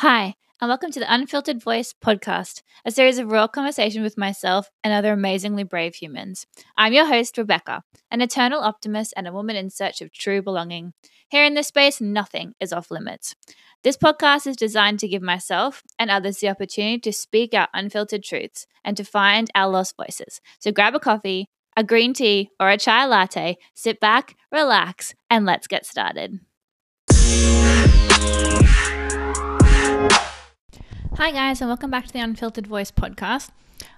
Hi, and welcome to the Unfiltered Voice podcast, a series of raw conversation with myself and other amazingly brave humans. I'm your host, Rebecca, an eternal optimist and a woman in search of true belonging. Here in this space, nothing is off limits. This podcast is designed to give myself and others the opportunity to speak our unfiltered truths and to find our lost voices. So grab a coffee, a green tea, or a chai latte, sit back, relax, and let's get started. Hi, guys, and welcome back to the Unfiltered Voice podcast.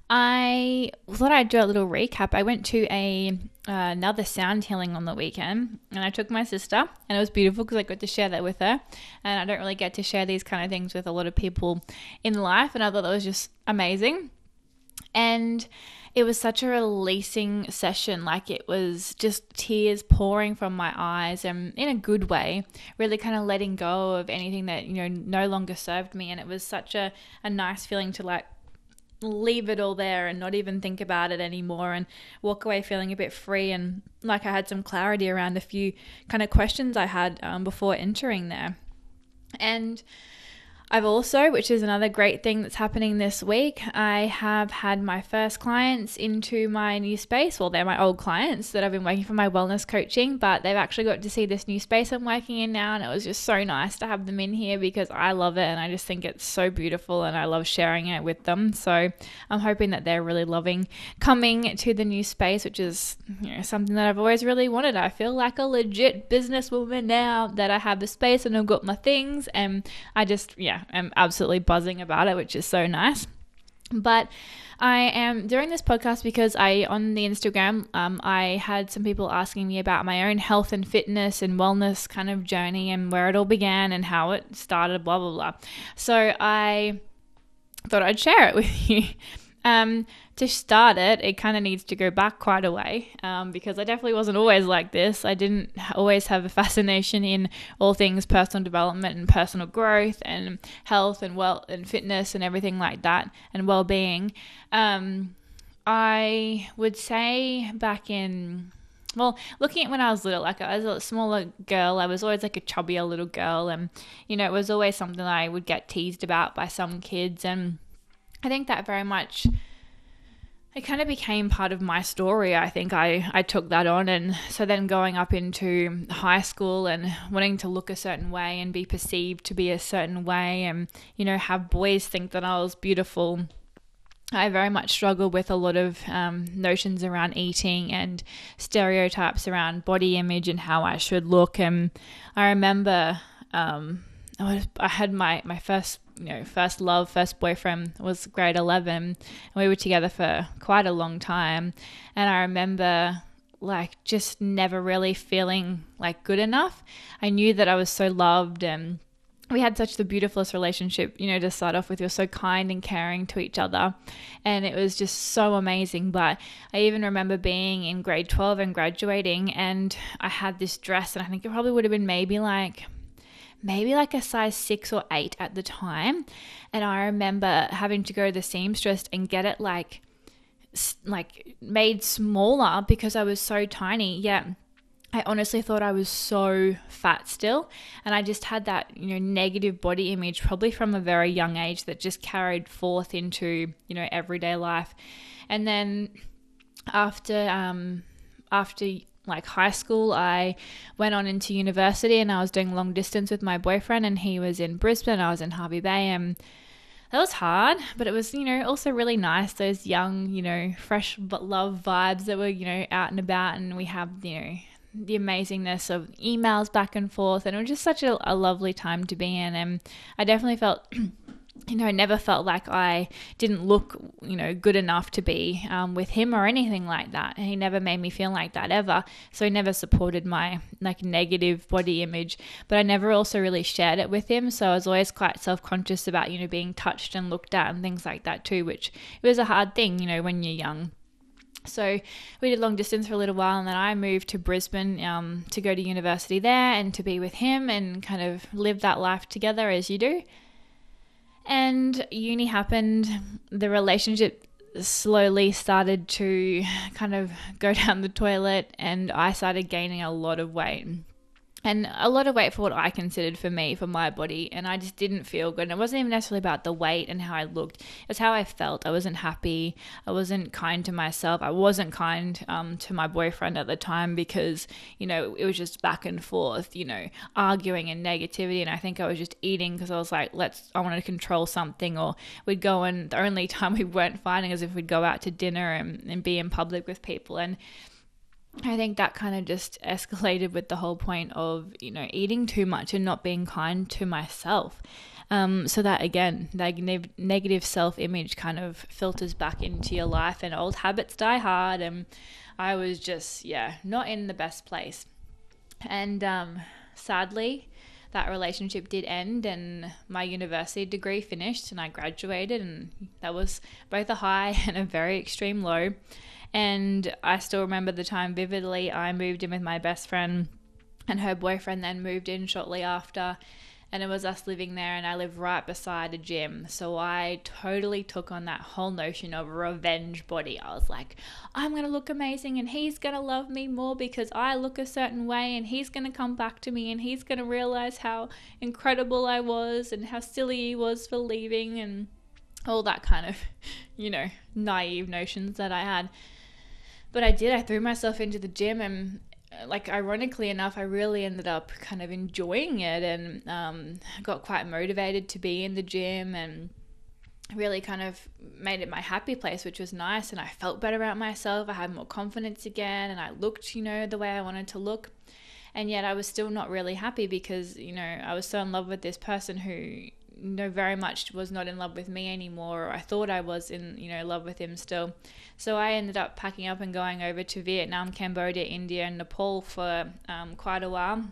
I thought I'd do a little recap. I went to a uh, another sound healing on the weekend, and I took my sister, and it was beautiful because I got to share that with her. And I don't really get to share these kind of things with a lot of people in life, and I thought that was just amazing. And it was such a releasing session. Like it was just tears pouring from my eyes and in a good way, really kind of letting go of anything that, you know, no longer served me. And it was such a, a nice feeling to like leave it all there and not even think about it anymore and walk away feeling a bit free and like I had some clarity around a few kind of questions I had um, before entering there. And I've also, which is another great thing that's happening this week, I have had my first clients into my new space. Well, they're my old clients that I've been working for my wellness coaching, but they've actually got to see this new space I'm working in now. And it was just so nice to have them in here because I love it and I just think it's so beautiful and I love sharing it with them. So I'm hoping that they're really loving coming to the new space, which is you know, something that I've always really wanted. I feel like a legit businesswoman now that I have the space and I've got my things. And I just, yeah, am absolutely buzzing about it, which is so nice. But I am doing this podcast because I, on the Instagram, um, I had some people asking me about my own health and fitness and wellness kind of journey and where it all began and how it started, blah, blah, blah. So I thought I'd share it with you. Um, to start it, it kind of needs to go back quite a way um, because I definitely wasn't always like this. I didn't always have a fascination in all things personal development and personal growth and health and well and fitness and everything like that and well being. Um, I would say back in well, looking at when I was little, like I was a smaller girl, I was always like a chubbier little girl, and you know, it was always something I would get teased about by some kids, and I think that very much it kind of became part of my story. I think I, I took that on. And so then going up into high school and wanting to look a certain way and be perceived to be a certain way and, you know, have boys think that I was beautiful. I very much struggled with a lot of um, notions around eating and stereotypes around body image and how I should look. And I remember um, I had my, my first you know, first love, first boyfriend was grade 11. And we were together for quite a long time. And I remember like just never really feeling like good enough. I knew that I was so loved and we had such the beautifulest relationship, you know, to start off with. Were so kind and caring to each other. And it was just so amazing. But I even remember being in grade 12 and graduating, and I had this dress, and I think it probably would have been maybe like maybe like a size six or eight at the time. And I remember having to go to the seamstress and get it like, like made smaller because I was so tiny. Yeah. I honestly thought I was so fat still. And I just had that, you know, negative body image probably from a very young age that just carried forth into, you know, everyday life. And then after, um, after like high school, I went on into university and I was doing long distance with my boyfriend, and he was in Brisbane, I was in Hervey Bay, and that was hard, but it was, you know, also really nice. Those young, you know, fresh but love vibes that were, you know, out and about, and we have, you know, the amazingness of emails back and forth, and it was just such a, a lovely time to be in. And I definitely felt you know, I never felt like I didn't look, you know, good enough to be um, with him or anything like that. And he never made me feel like that ever. So he never supported my like negative body image, but I never also really shared it with him. So I was always quite self conscious about, you know, being touched and looked at and things like that too, which it was a hard thing, you know, when you're young. So we did long distance for a little while, and then I moved to Brisbane um, to go to university there and to be with him and kind of live that life together as you do. And uni happened, the relationship slowly started to kind of go down the toilet, and I started gaining a lot of weight. And a lot of weight for what I considered for me, for my body, and I just didn't feel good. And it wasn't even necessarily about the weight and how I looked; it's how I felt. I wasn't happy. I wasn't kind to myself. I wasn't kind um, to my boyfriend at the time because you know it was just back and forth, you know, arguing and negativity. And I think I was just eating because I was like, let's. I wanted to control something, or we'd go and the only time we weren't fighting is if we'd go out to dinner and, and be in public with people and I think that kind of just escalated with the whole point of, you know, eating too much and not being kind to myself. Um, so that again, that negative self image kind of filters back into your life and old habits die hard. And I was just, yeah, not in the best place. And um, sadly, that relationship did end and my university degree finished and I graduated. And that was both a high and a very extreme low. And I still remember the time vividly. I moved in with my best friend, and her boyfriend then moved in shortly after. And it was us living there, and I live right beside a gym. So I totally took on that whole notion of revenge body. I was like, I'm to look amazing, and he's to love me more because I look a certain way, and he's to come back to me, and he's to realize how incredible I was and how silly he was for leaving, and all that kind of, you know, naive notions that I had but I did. I threw myself into the gym and like ironically enough i really ended up kind of enjoying it and um, got quite motivated to be in the gym and really kind of made it my happy place which was nice and i felt better about myself i had more confidence again and i looked you know the way i wanted to look and yet i was still not really happy because you know i was so in love with this person who you know very much was not in love with me anymore or I thought I was in you know love with him still. So I ended up packing up and going over to Vietnam Cambodia India and Nepal for um, quite a while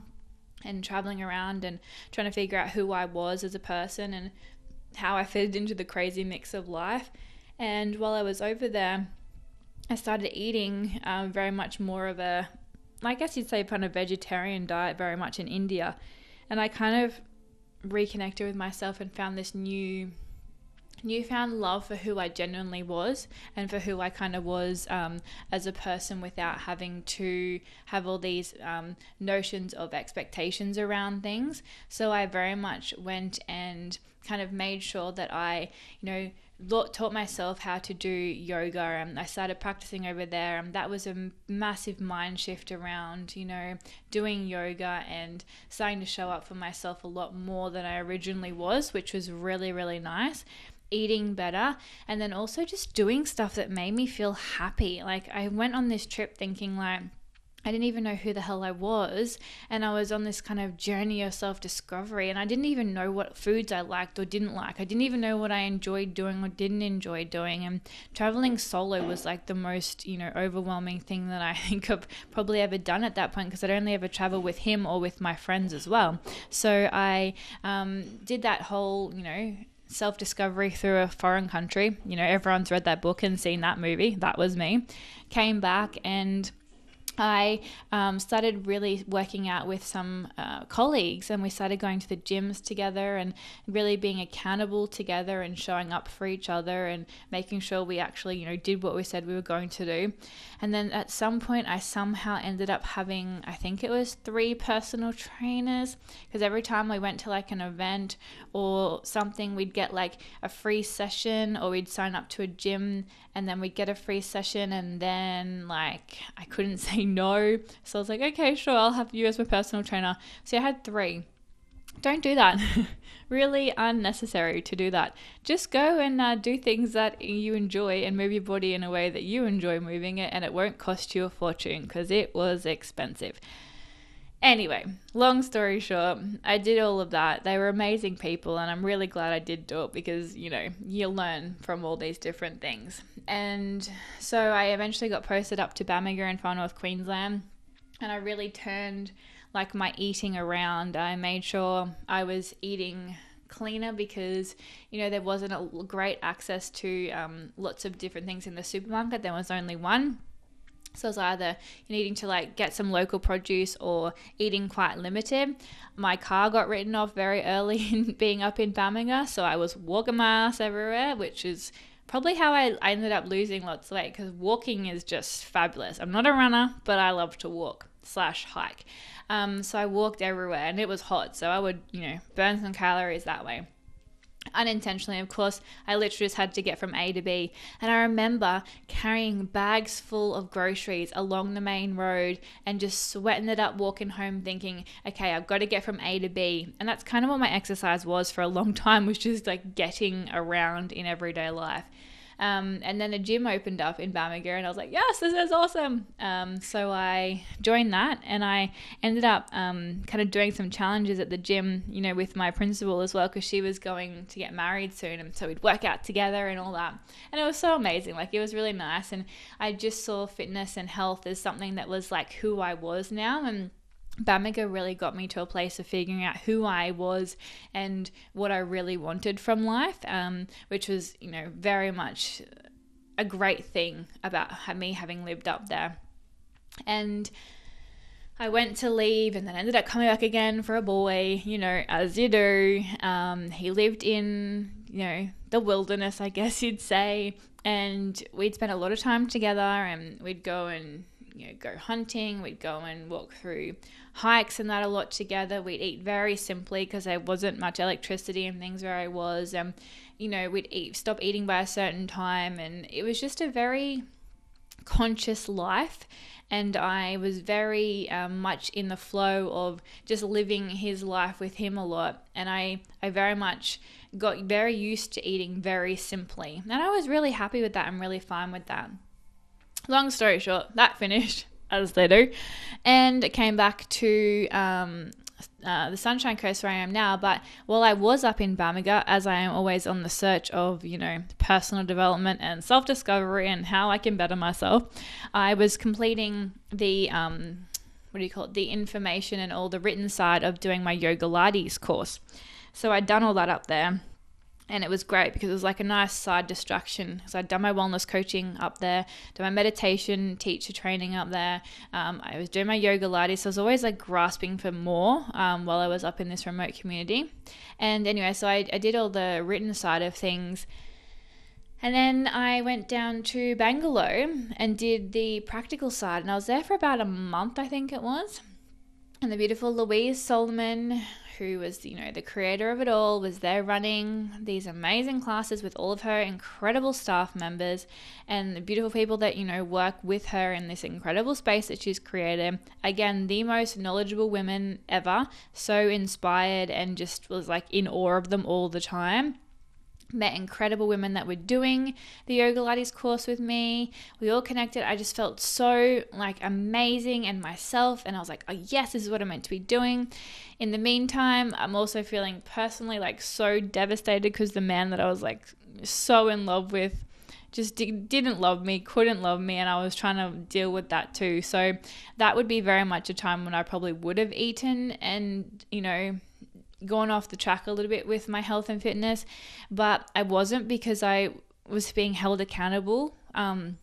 and traveling around and trying to figure out who I was as a person and how I fitted into the crazy mix of life. And while I was over there I started eating um, very much more of a I guess you'd say kind of vegetarian diet very much in India. And I kind of reconnected with myself and found this new newfound love for who I genuinely was and for who I kind of was um, as a person without having to have all these um, notions of expectations around things. So I very much went and kind of made sure that I, you know, taught myself how to do yoga and I started practicing over there and that was a massive mind shift around you know doing yoga and starting to show up for myself a lot more than I originally was which was really really nice. Eating better and then also just doing stuff that made me feel happy. Like I went on this trip thinking like I didn't even know who the hell I was. And I was on this kind of journey of self discovery. And I didn't even know what foods I liked or didn't like. I didn't even know what I enjoyed doing or didn't enjoy doing. And traveling solo was like the most, you know, overwhelming thing that I think I've probably ever done at that point because I'd only ever travel with him or with my friends as well. So I um, did that whole, you know, self discovery through a foreign country. You know, everyone's read that book and seen that movie. That was me. Came back and I um, started really working out with some uh, colleagues, and we started going to the gyms together and really being accountable together and showing up for each other and making sure we actually, you know, did what we said we were going to do. And then at some point, I somehow ended up having, I think it was three personal trainers, because every time we went to like an event or something, we'd get like a free session or we'd sign up to a gym and then we'd get a free session and then like I couldn't say no. So I was like, okay, sure, I'll have you as my personal trainer. So I had three. Don't do that. really unnecessary to do that. Just go and uh, do things that you enjoy and move your body in a way that you enjoy moving it, and it won't cost you a fortune because it was expensive. Anyway, long story short, I did all of that. They were amazing people, and I'm really glad I did do it because, you know, you learn from all these different things. And so I eventually got posted up to Bamaga in far north Queensland, and I really turned like my eating around. I made sure I was eating cleaner because you know there wasn't a great access to um, lots of different things in the supermarket. There was only one so it's either needing to like get some local produce or eating quite limited. My car got written off very early in being up in Bamaga, so I was walking my ass everywhere, which is probably how I, I ended up losing lots of weight because walking is just fabulous. I'm not a runner, but I love to walk. slash hike. Um, so I walked everywhere and it was hot. So I would, you know, burn some calories that way unintentionally, of course, I literally just had to get from A to B. And I remember carrying bags full of groceries along the main road and just sweating it up walking home, thinking, okay, I've got to get from A to B. And that's kind of what my exercise was for a long time, was just like getting around in everyday life. Um, and then a gym opened up in Bamaga, and I was like, yes, this is awesome. Um, so I joined that, and I ended up um, kind of doing some challenges at the gym, you know, with my principal as well, because she was going to get married soon, and so we'd work out together and all that. And it was so amazing. Like it was really nice, and I just saw fitness and health as something that was like who I was now, and Bamaga really got me to a place of figuring out who I was and what I really wanted from life, um, which was, you know, very much a great thing about me having lived up there. And I went to leave and then ended up coming back again for a boy, you know, as you do. Um, he lived in, you know, the wilderness, I guess you'd say. And we'd spend a lot of time together and we'd go and you know, go hunting, we'd go and walk through hikes and that a lot together. We'd eat very simply because there wasn't much electricity and things where I was. and you know, we'd eat, stop eating by a certain time, and it was just a very conscious life. And I was very um, much in the flow of just living his life with him a lot. And I, I very much got very used to eating very simply. And I was really happy with that. I'm really fine with that long story short, that finished as they do, and it came back to um, uh, the Sunshine Coast where I am now. But while I was up in Bamaga, as I am always on the search of, you know, personal development and self discovery and how I can better myself, I was completing the, um, what do you call it, the information and all the written side of doing my Yogalates course. So I'd done all that up there and it was great because it was like a nice side distraction. So I'd done my wellness coaching up there, done my meditation teacher training up there. Um, I was doing my Yogalates, so I was always like grasping for more um, while I was up in this remote community. And anyway, so I, I did all the written side of things. And then I went down to Bangalow and did the practical side, and I was there for about a month, I think it was. And the beautiful Louise Solomon, who was, you know, the creator of it all, was there running these amazing classes with all of her incredible staff members and the beautiful people that, you know, work with her in this incredible space that she's created. Again, the most knowledgeable women ever, so inspired and just was like in awe of them all the time met incredible women that were doing the Yogalates course with me. We all connected. I just felt so like amazing and myself and i was like oh yes this is what i'm meant to be doing. In the meantime i'm also feeling personally like so devastated because the man that i was like so in love with just didn't love me, couldn't love me, and I was trying to deal with that too. So that would be very much a time when I probably would have eaten and, you know, gone off the track a little bit with my health and fitness, but I wasn't because I was being held accountable um,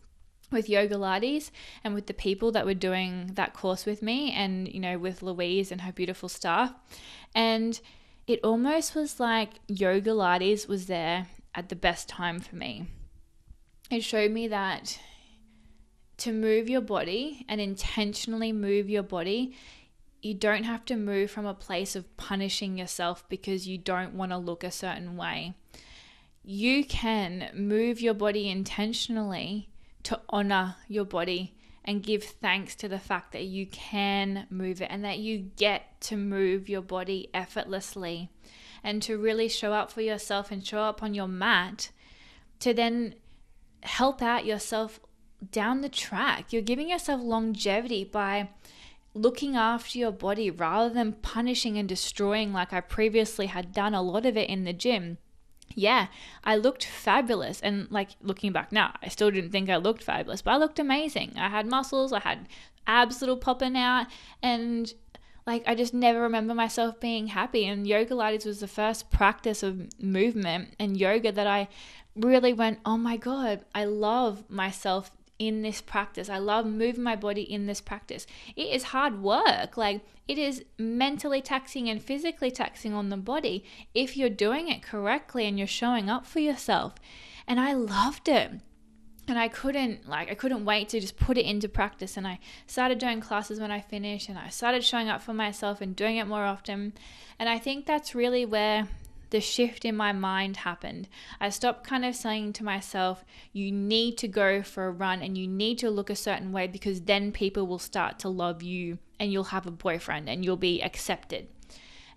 with Yogalates and with the people that were doing that course with me, and you know, with Louise and her beautiful staff. And it almost was like Yogalates was there at the best time for me. It showed me that to move your body and intentionally move your body you don't have to move from a place of punishing yourself because you don't want to look a certain way. You can move your body intentionally to honor your body and give thanks to the fact that you can move it and that you get to move your body effortlessly and to really show up for yourself and show up on your mat to then help out yourself down the track. You're giving yourself longevity by looking after your body rather than punishing and destroying like I previously had done a lot of it in the gym. Yeah, I looked fabulous. And like looking back now, I still didn't think I looked fabulous, but I looked amazing. I had muscles, I had abs little popping out, and like I just never remember myself being happy. And Yogalates was the first practice of movement and yoga that I really went, oh my God, I love myself in this practice. I love moving my body in this practice. It is hard work. Like it is mentally taxing and physically taxing on the body if you're doing it correctly and you're showing up for yourself. And I loved it. and I couldn't like I couldn't wait to just put it into practice and I started doing classes when I finished and I started showing up for myself and doing it more often and I think that's really where the shift in my mind happened. I stopped kind of saying to myself, you need to go for a run and you need to look a certain way because then people will start to love you and you'll have a boyfriend and you'll be accepted.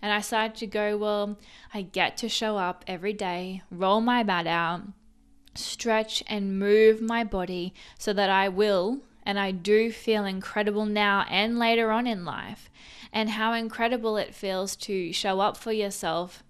And I started to go, well, I get to show up every day, roll my mat out, stretch and move my body so that I will and I do feel incredible now and later on in life. And how incredible it feels to show up for yourself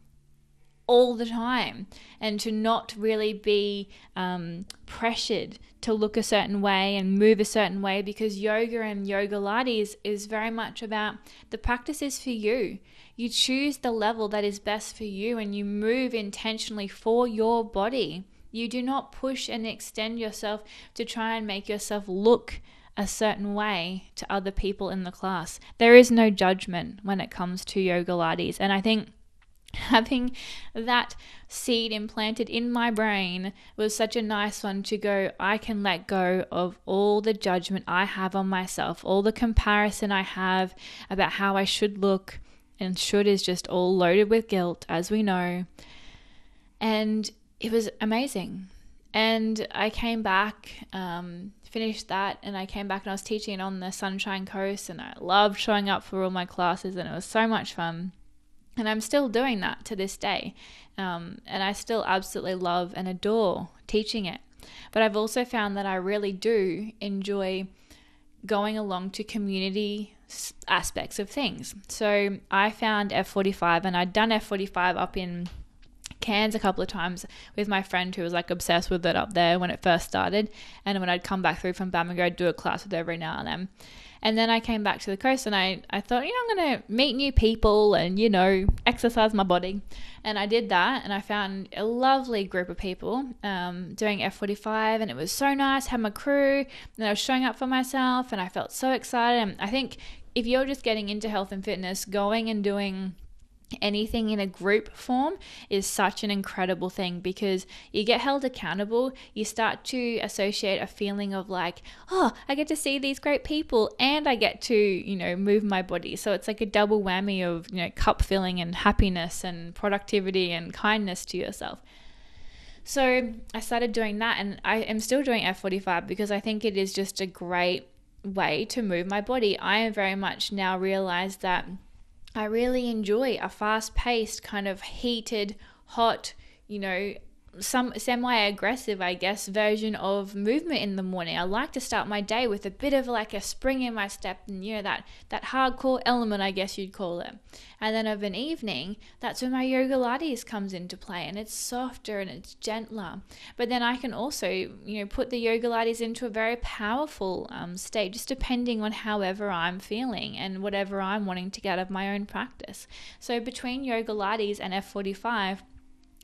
all the time and to not really be um, pressured to look a certain way and move a certain way because yoga and Yogalates is very much about the practice is for you. You choose the level that is best for you and you move intentionally for your body. You do not push and extend yourself to try and make yourself look a certain way to other people in the class. There is no judgment when it comes to Yogalates. And I think having that seed implanted in my brain was such a nice one to go I can let go of all the judgment I have on myself, all the comparison I have about how I should look and should is just all loaded with guilt as we know. And it was amazing. And I came back, um, finished that, and I came back and I was teaching on the Sunshine Coast, and I loved showing up for all my classes, and it was so much fun. And I'm still doing that to this day. Um, and I still absolutely love and adore teaching it. But I've also found that I really do enjoy going along to community aspects of things. So I found F45 and I'd done F45 up in Cairns a couple of times with my friend who was like obsessed with it up there when it first started. And when I'd come back through from Bamaga, I'd do a class with every now and then. And then I came back to the coast and I, I thought, you know, I'm going to meet new people and, you know, exercise my body. And I did that and I found a lovely group of people um, doing F45 and it was so nice. Had my crew and I was showing up for myself and I felt so excited. And I think if you're just getting into health and fitness, going and doing anything in a group form is such an incredible thing because you get held accountable. You start to associate a feeling of like, oh, I get to see these great people and I get to, you know, move my body. So it's like a double whammy of, you know, cup filling and happiness and productivity and kindness to yourself. So I started doing that and I am still doing F45 because I think it is just a great way to move my body. I am very much now realized that I really enjoy a fast paced, kind of heated, hot, you know, some semi aggressive, I guess, version of movement in the morning. I like to start my day with a bit of like a spring in my step and you know that that hardcore element, I guess you'd call it. And then of an evening, that's when my Yogalates comes into play and it's softer and it's gentler. But then I can also, you know, put the Yogalates into a very powerful um, state, just depending on however I'm feeling and whatever I'm wanting to get out of my own practice. So between Yogalates and F45,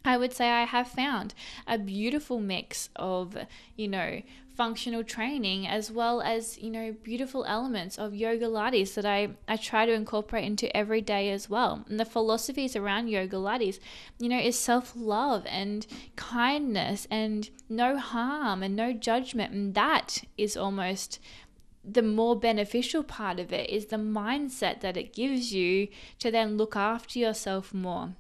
I would say I have found a beautiful mix of, you know, functional training as well as, you know, beautiful elements of Yogalates that I, I try to incorporate into every day as well. And the philosophies around Yogalates, you know, is self love and kindness and no harm and no judgment. And that is almost the more beneficial part of it is the mindset that it gives you to then look after yourself more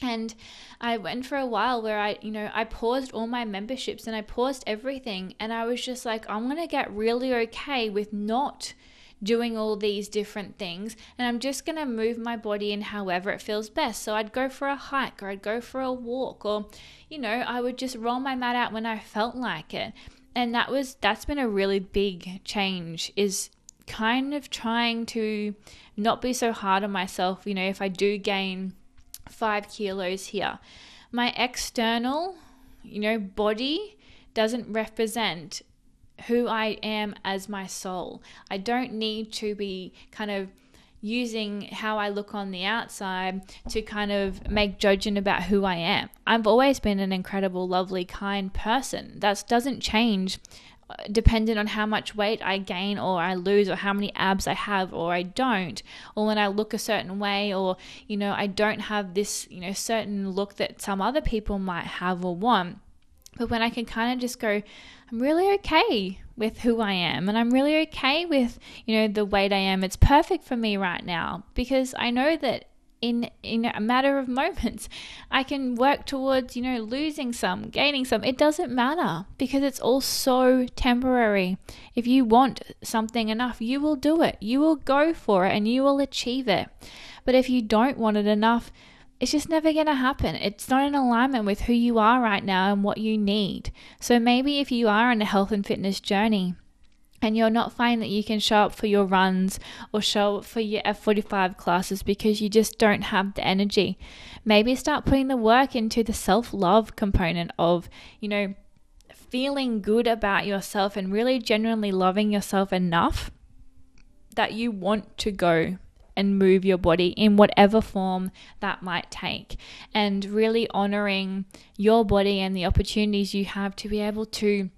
and I went for a while where I, you know, I paused all my memberships and I paused everything. And I was just like, I'm going to get really okay with not doing all these different things. And I'm just going to move my body in however it feels best. So I'd go for a hike or I'd go for a walk or, you know, I would just roll my mat out when I felt like it. And that was, that's been a really big change is kind of trying to not be so hard on myself. You know, if I do gain five kilos here. My external, you know, body doesn't represent who I am as my soul. I don't need to be kind of using how I look on the outside to kind of make judgment about who I am. I've always been an incredible, lovely, kind person. That doesn't change dependent on how much weight I gain or I lose or how many abs I have or I don't or when I look a certain way or you know I don't have this you know certain look that some other people might have or want But when I can kind of just go, I'm really okay with who I am and I'm really okay with, you know, the weight I am. It's perfect for me right now because I know that in in a matter of moments. I can work towards you know losing some gaining some. It doesn't matter because it's all so temporary. If you want something enough you will do it. You will go for it and you will achieve it. But if you don't want it enough it's just never going to happen. It's not in alignment with who you are right now and what you need. So maybe if you are on a health and fitness journey, and you're not finding that you can show up for your runs or show up for your F45 classes because you just don't have the energy. Maybe start putting the work into the self love component of, you know, feeling good about yourself and really genuinely loving yourself enough that you want to go and move your body in whatever form that might take. And really honoring your body and the opportunities you have to be able to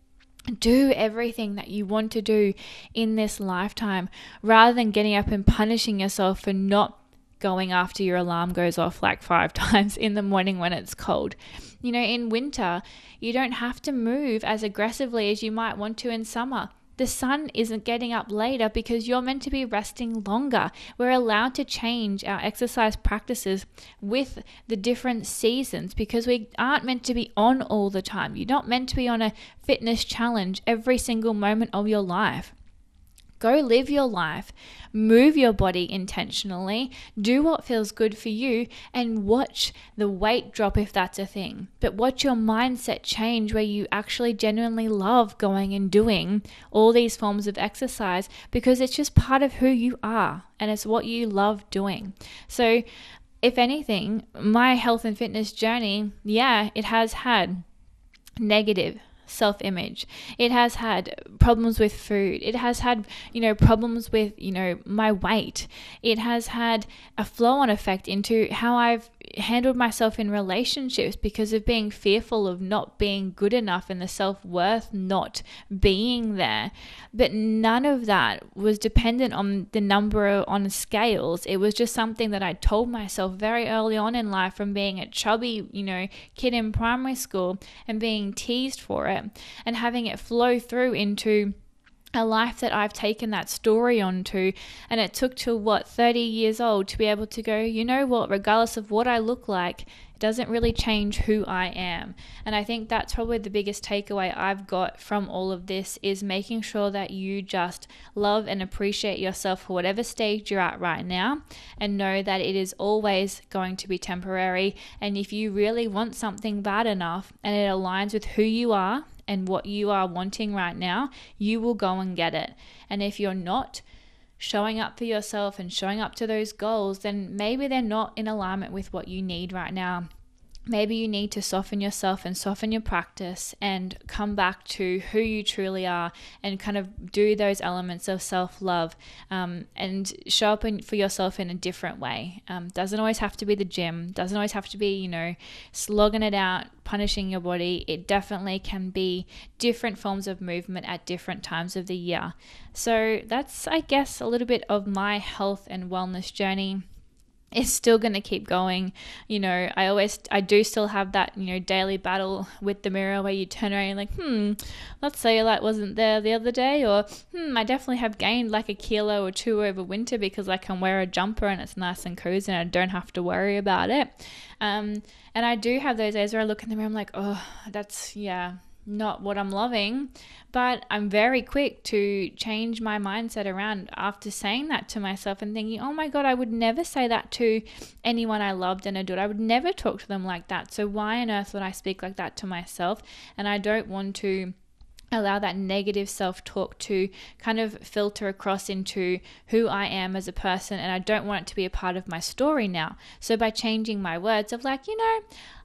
do everything that you want to do in this lifetime rather than getting up and punishing yourself for not going after your alarm goes off like five times in the morning when it's cold. You know, in winter, you don't have to move as aggressively as you might want to in summer. The sun isn't getting up later because you're meant to be resting longer. We're allowed to change our exercise practices with the different seasons because we aren't meant to be on all the time. You're not meant to be on a fitness challenge every single moment of your life. Go live your life, move your body intentionally, do what feels good for you, and watch the weight drop if that's a thing. But watch your mindset change where you actually genuinely love going and doing all these forms of exercise because it's just part of who you are and it's what you love doing. So, if anything, my health and fitness journey, yeah, it has had negative self image. It has had problems with food. It has had, you know, problems with, you know, my weight. It has had a flow on effect into how I've handled myself in relationships because of being fearful of not being good enough and the self worth not being there. But none of that was dependent on the number on scales. It was just something that I told myself very early on in life from being a chubby, you know, kid in primary school and being teased for it and having it flow through into a life that I've taken that story onto. And it took till what, 30 years old to be able to go, you know what, regardless of what I look like, it doesn't really change who I am. And I think that's probably the biggest takeaway I've got from all of this is making sure that you just love and appreciate yourself for whatever stage you're at right now and know that it is always going to be temporary. And if you really want something bad enough and it aligns with who you are and what you are wanting right now, you will go and get it. And if you're not, showing up for yourself and showing up to those goals, then maybe they're not in alignment with what you need right now maybe you need to soften yourself and soften your practice and come back to who you truly are and kind of do those elements of self love um, and show up in, for yourself in a different way. Um, doesn't always have to be the gym, doesn't always have to be, you know, slogging it out, punishing your body. It definitely can be different forms of movement at different times of the year. So that's, I guess, a little bit of my health and wellness journey it's still going to keep going. You know, I always, I do still have that, you know, daily battle with the mirror where you turn around and like, hmm, let's say that wasn't there the other day, or hmm, I definitely have gained like a kilo or two over winter because I can wear a jumper and it's nice and cozy and I don't have to worry about it. Um, and I do have those days where I look in the mirror, and I'm like, oh, that's, yeah, not what I'm loving. But I'm very quick to change my mindset around after saying that to myself and thinking, oh my God, I would never say that to anyone I loved and adored. I would never talk to them like that. So why on earth would I speak like that to myself? And I don't want to allow that negative self talk to kind of filter across into who I am as a person, and I don't want it to be a part of my story now. So, by changing my words of like, you know,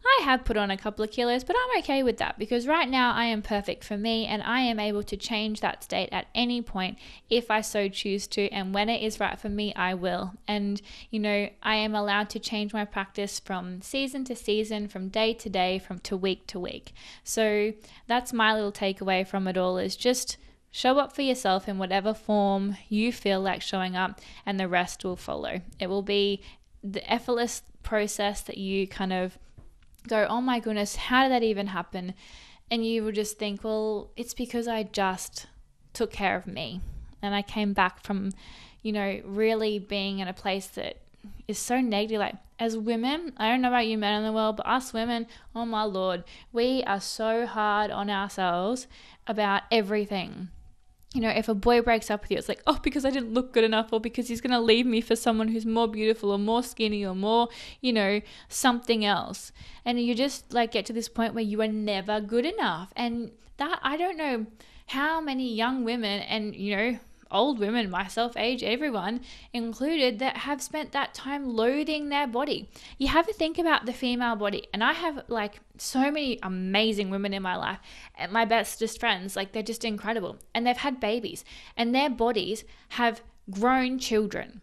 I have put on a couple of kilos, but I'm okay with that because right now I am perfect for me and I am able to change that state at any point if I so choose to. And when it is right for me, I will. And, you know, I am allowed to change my practice from season to season, from day to day, from to week to week. So that's my little takeaway from it all is just show up for yourself in whatever form you feel like showing up, and the rest will follow. It will be the effortless process that you kind of go, oh my goodness, how did that even happen? And you will just think, well, it's because I just took care of me. And I came back from, you know, really being in a place that is so negative. Like, as women, I don't know about you men in the world, but us women, oh my lord, we are so hard on ourselves about everything. You know, if a boy breaks up with you, it's like, oh, because I didn't look good enough, or because he's going to leave me for someone who's more beautiful, or more skinny, or more, you know, something else. And you just like get to this point where you are never good enough. And that, I don't know how many young women, and, you know, old women, myself, age, everyone included, that have spent that time loathing their body. You have to think about the female body, and I have like so many amazing women in my life, and my bestest friends, like they're just incredible, and they've had babies, and their bodies have grown children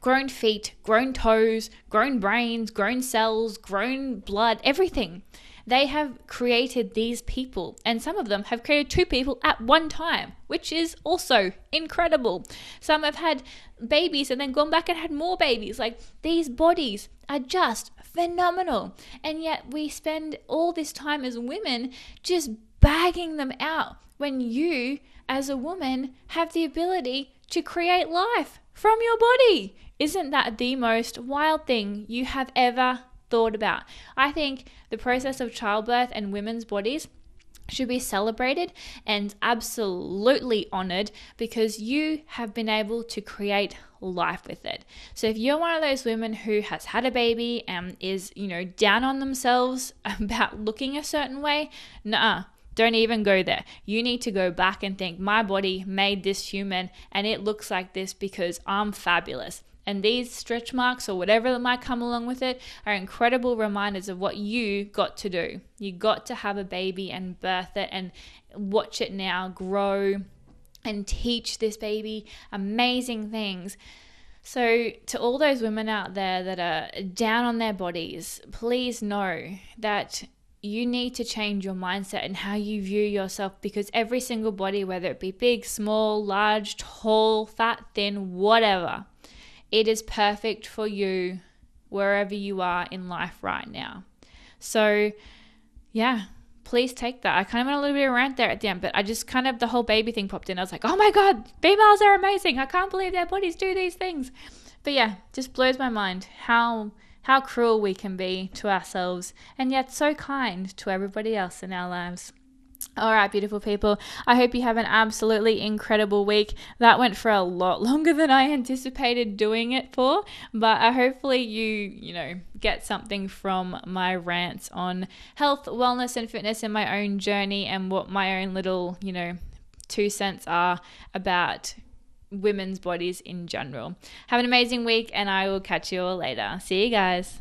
grown feet, grown toes, grown brains, grown cells, grown blood, everything. They have created these people, and some of them have created two people at one time, which is also incredible. Some have had babies and then gone back and had more babies. Like these bodies are just phenomenal. And yet we spend all this time as women just bagging them out when you, as a woman, have the ability to create life from your body. Isn't that the most wild thing you have ever thought about. I think the process of childbirth and women's bodies should be celebrated and absolutely honored because you have been able to create life with it. So if you're one of those women who has had a baby and is, you know, down on themselves about looking a certain way, nah, don't even go there. You need to go back and think, my body made this human and it looks like this because I'm fabulous. And these stretch marks or whatever that might come along with it are incredible reminders of what you got to do. You got to have a baby and birth it and watch it now grow and teach this baby amazing things. So, to all those women out there that are down on their bodies, please know that you need to change your mindset and how you view yourself because every single body, whether it be big, small, large, tall, fat, thin, whatever, it is perfect for you wherever you are in life right now. So, yeah, please take that. I kind of went a little bit of rant there at the end, but I just kind of the whole baby thing popped in. I was like, oh my God, females are amazing. I can't believe their bodies do these things. But yeah, just blows my mind how how cruel we can be to ourselves and yet so kind to everybody else in our lives. All right, beautiful people. I hope you have an absolutely incredible week. That went for a lot longer than I anticipated doing it for, but hopefully you, you know, get something from my rants on health, wellness, and fitness in my own journey and what my own little, you know, two cents are about women's bodies in general. Have an amazing week, and I will catch you all later. See you guys.